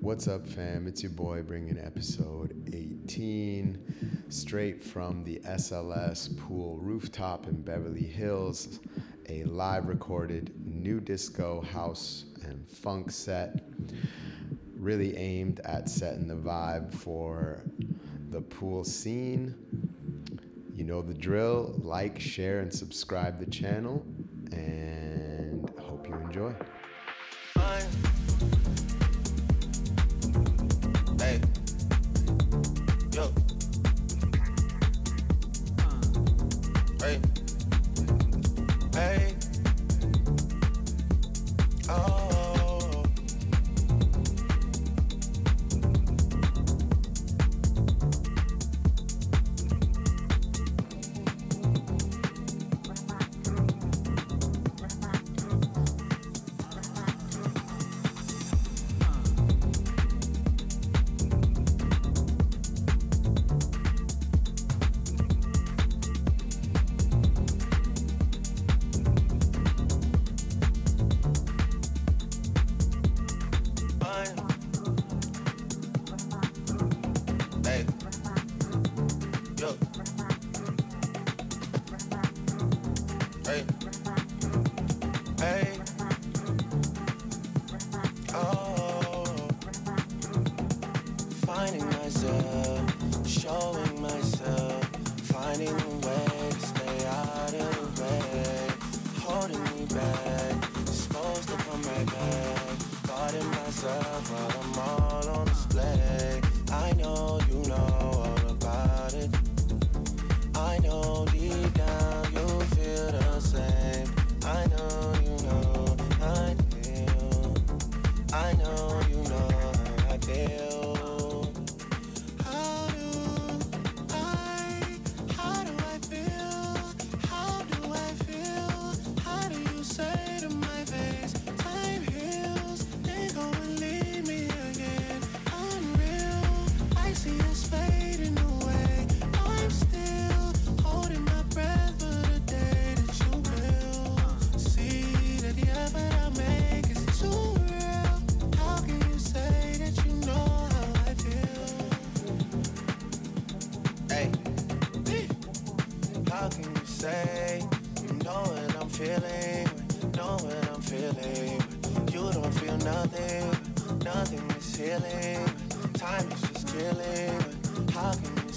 What's up, fam? It's your boy bringing episode 18 straight from the SLS pool rooftop in Beverly Hills, a live recorded new disco house and funk set, really aimed at setting the vibe for the pool scene. You know the drill like, share, and subscribe the channel, and hope you enjoy.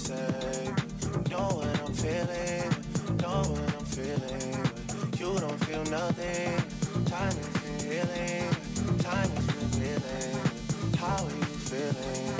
safe. Know what I'm feeling, know what I'm feeling. You don't feel nothing. Time is healing, time is revealing. How are you feeling?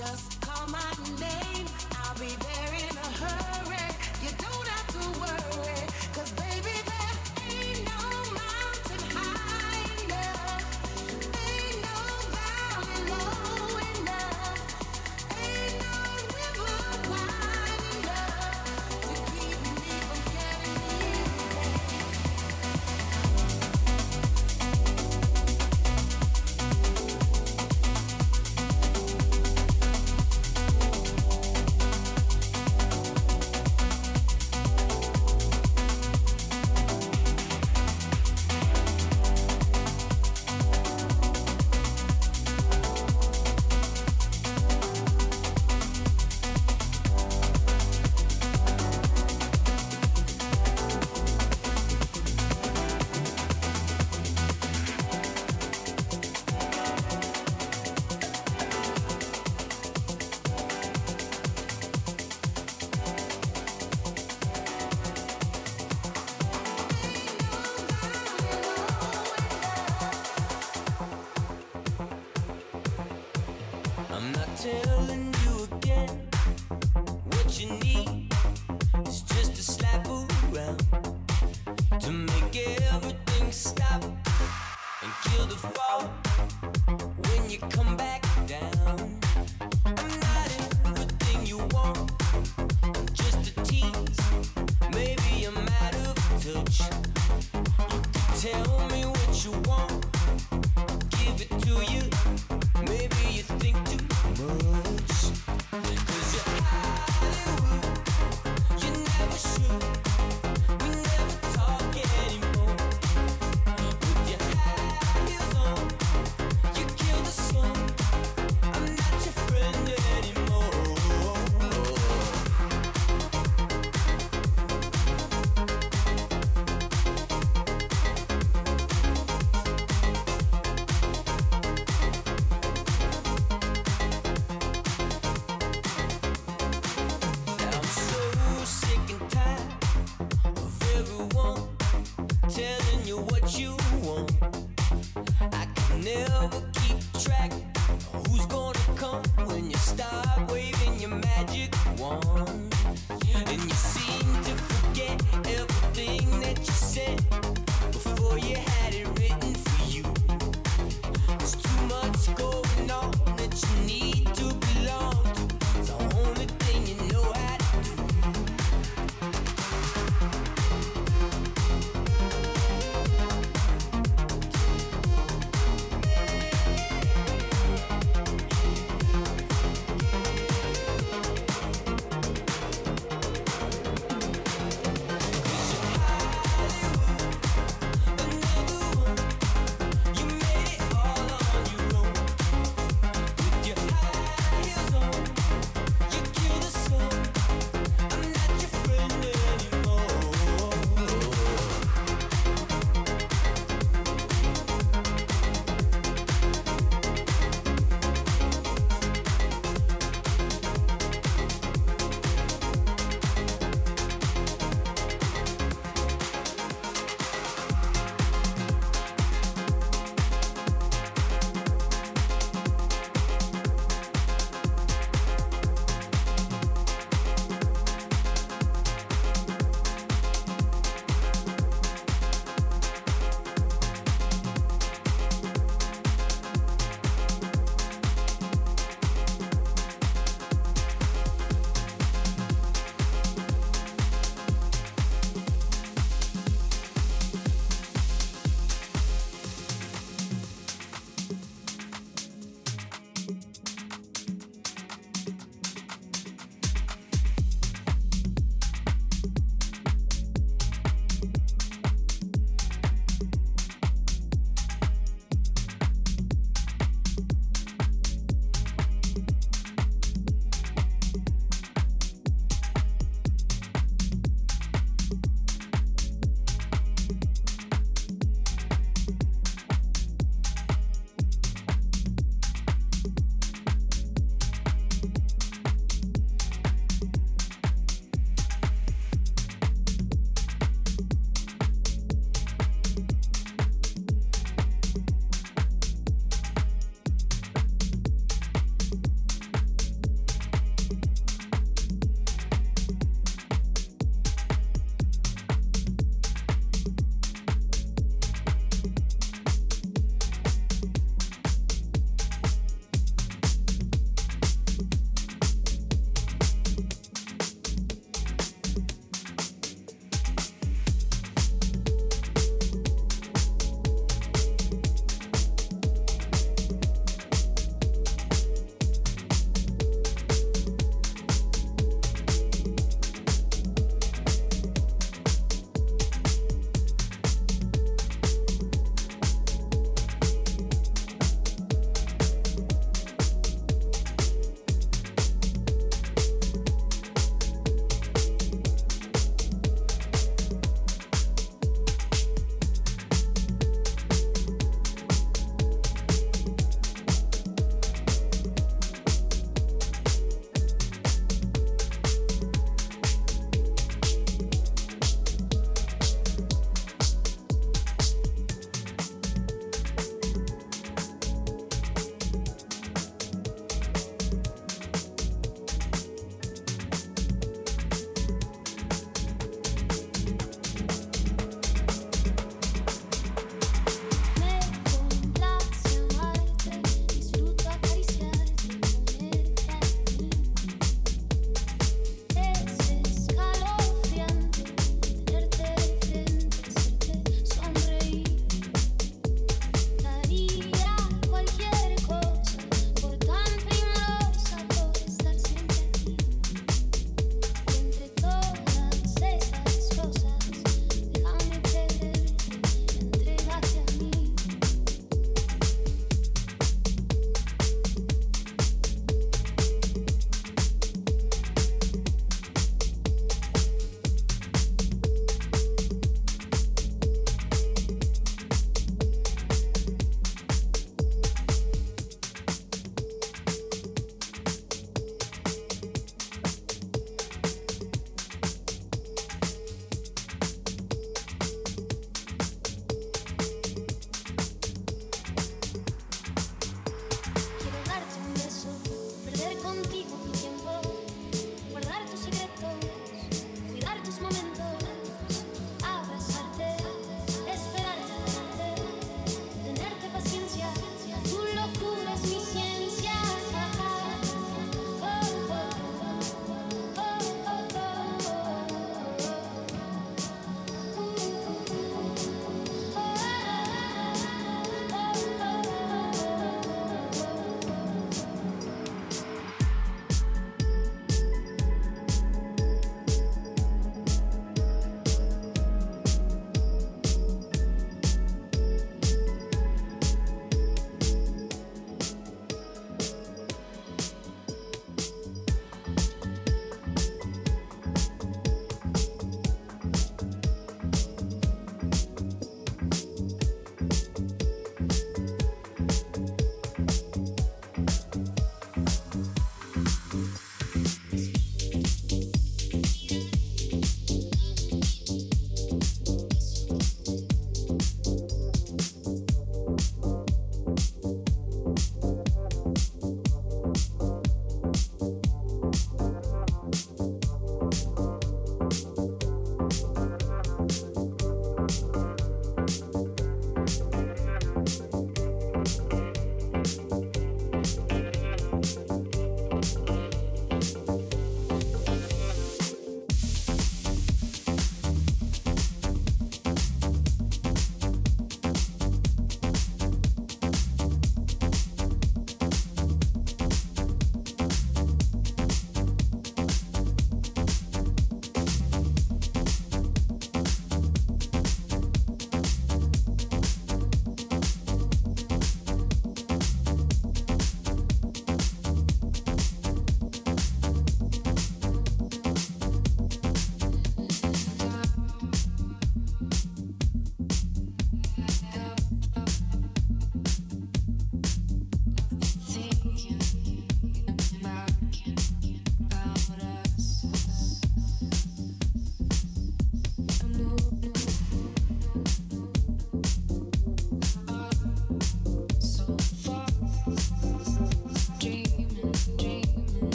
just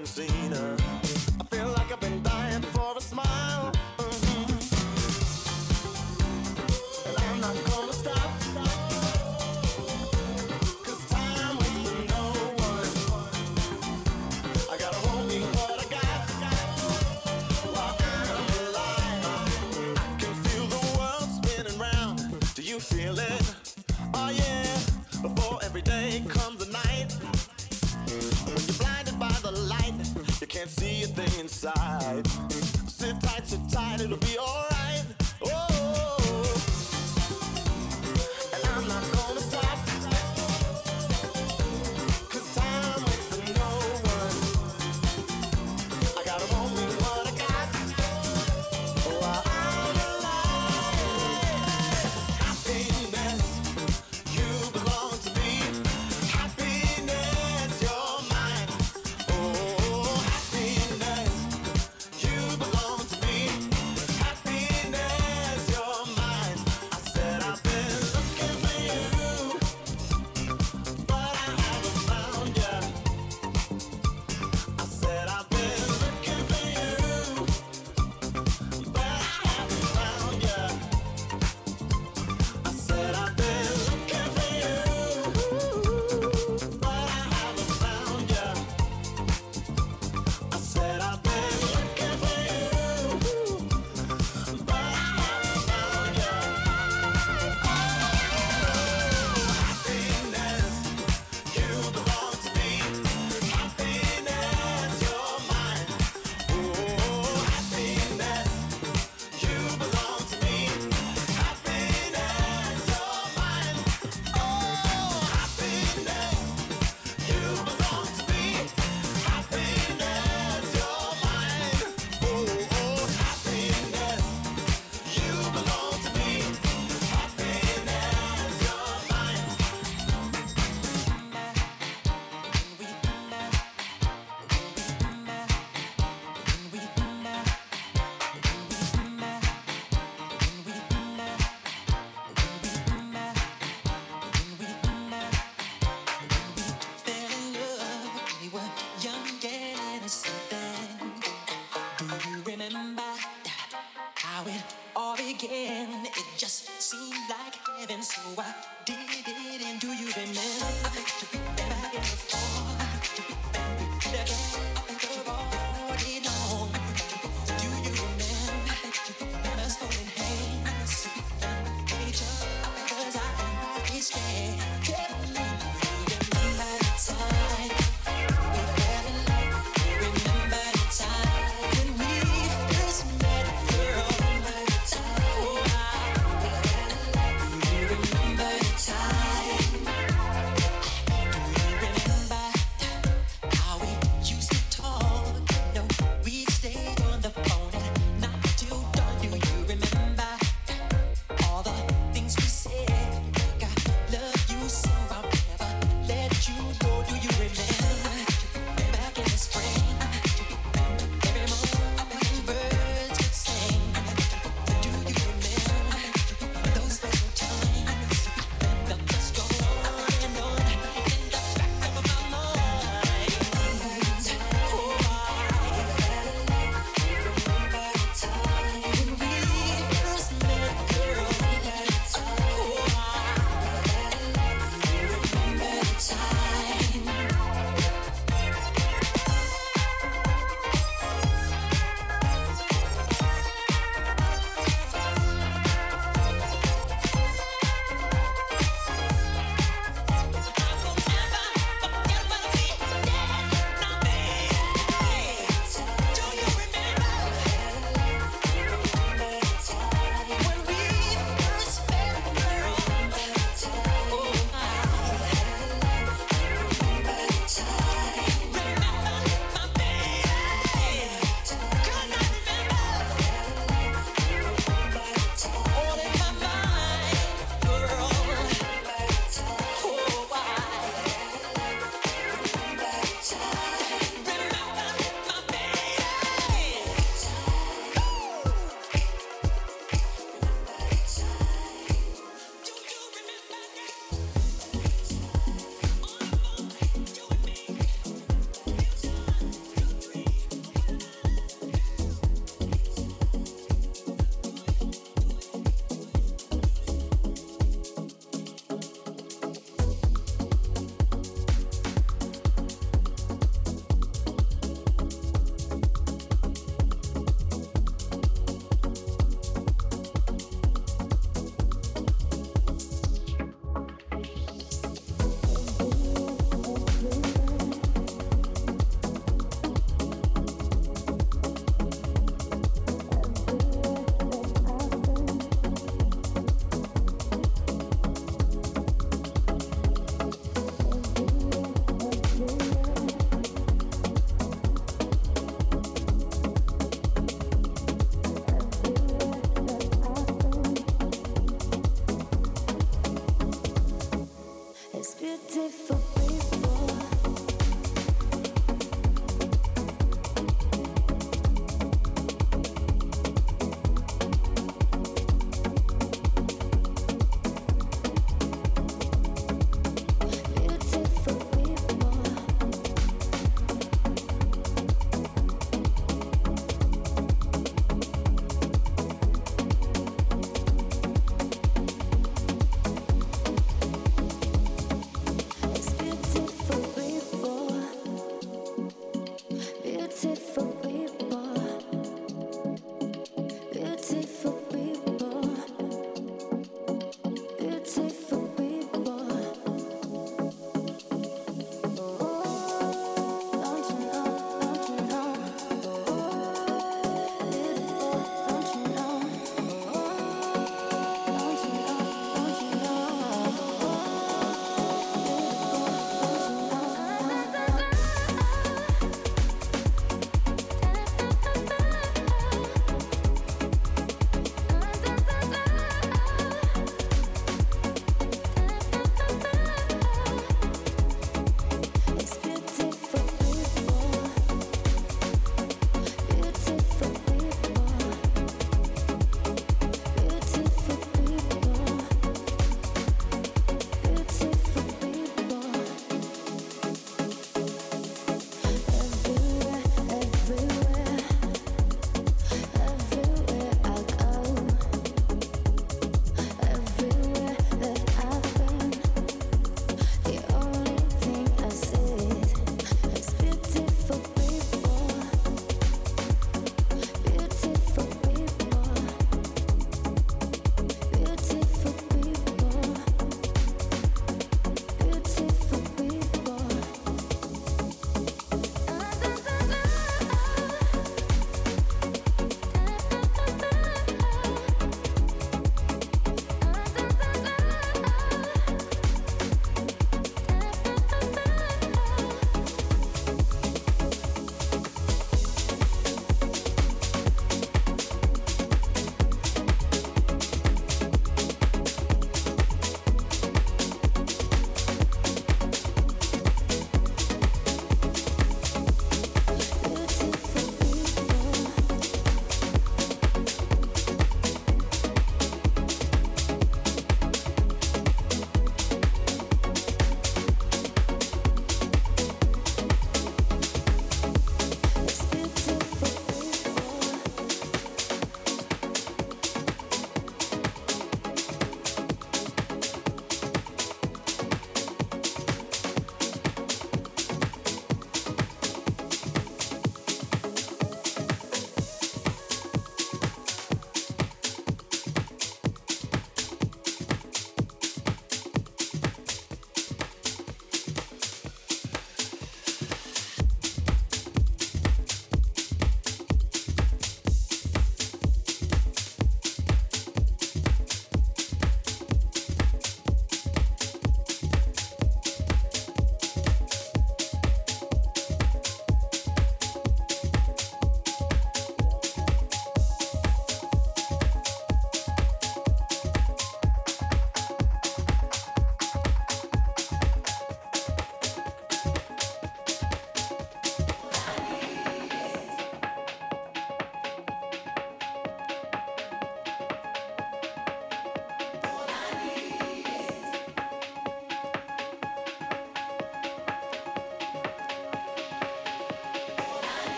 unseen.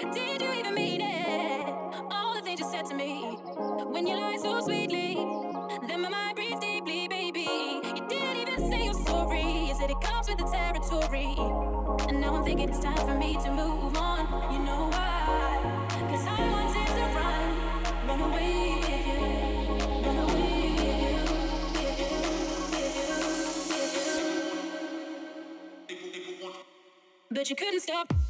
Did you even mean it? All the things you said to me. When you lied so sweetly, then my mind breathes deeply, baby. You didn't even say you're sorry. You said it comes with the territory. And now I'm thinking it's time for me to move on. You know why? Cause I wanted to run, run away with you. but you couldn't stop.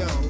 yo.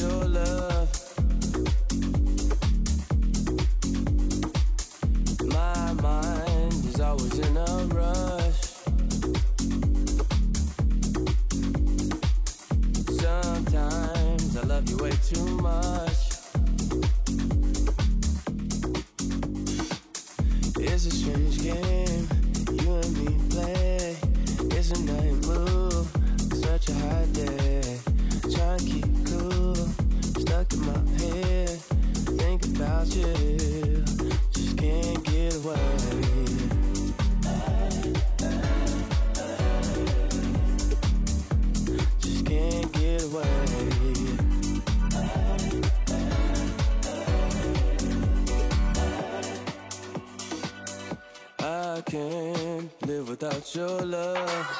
your love. can't live without your love.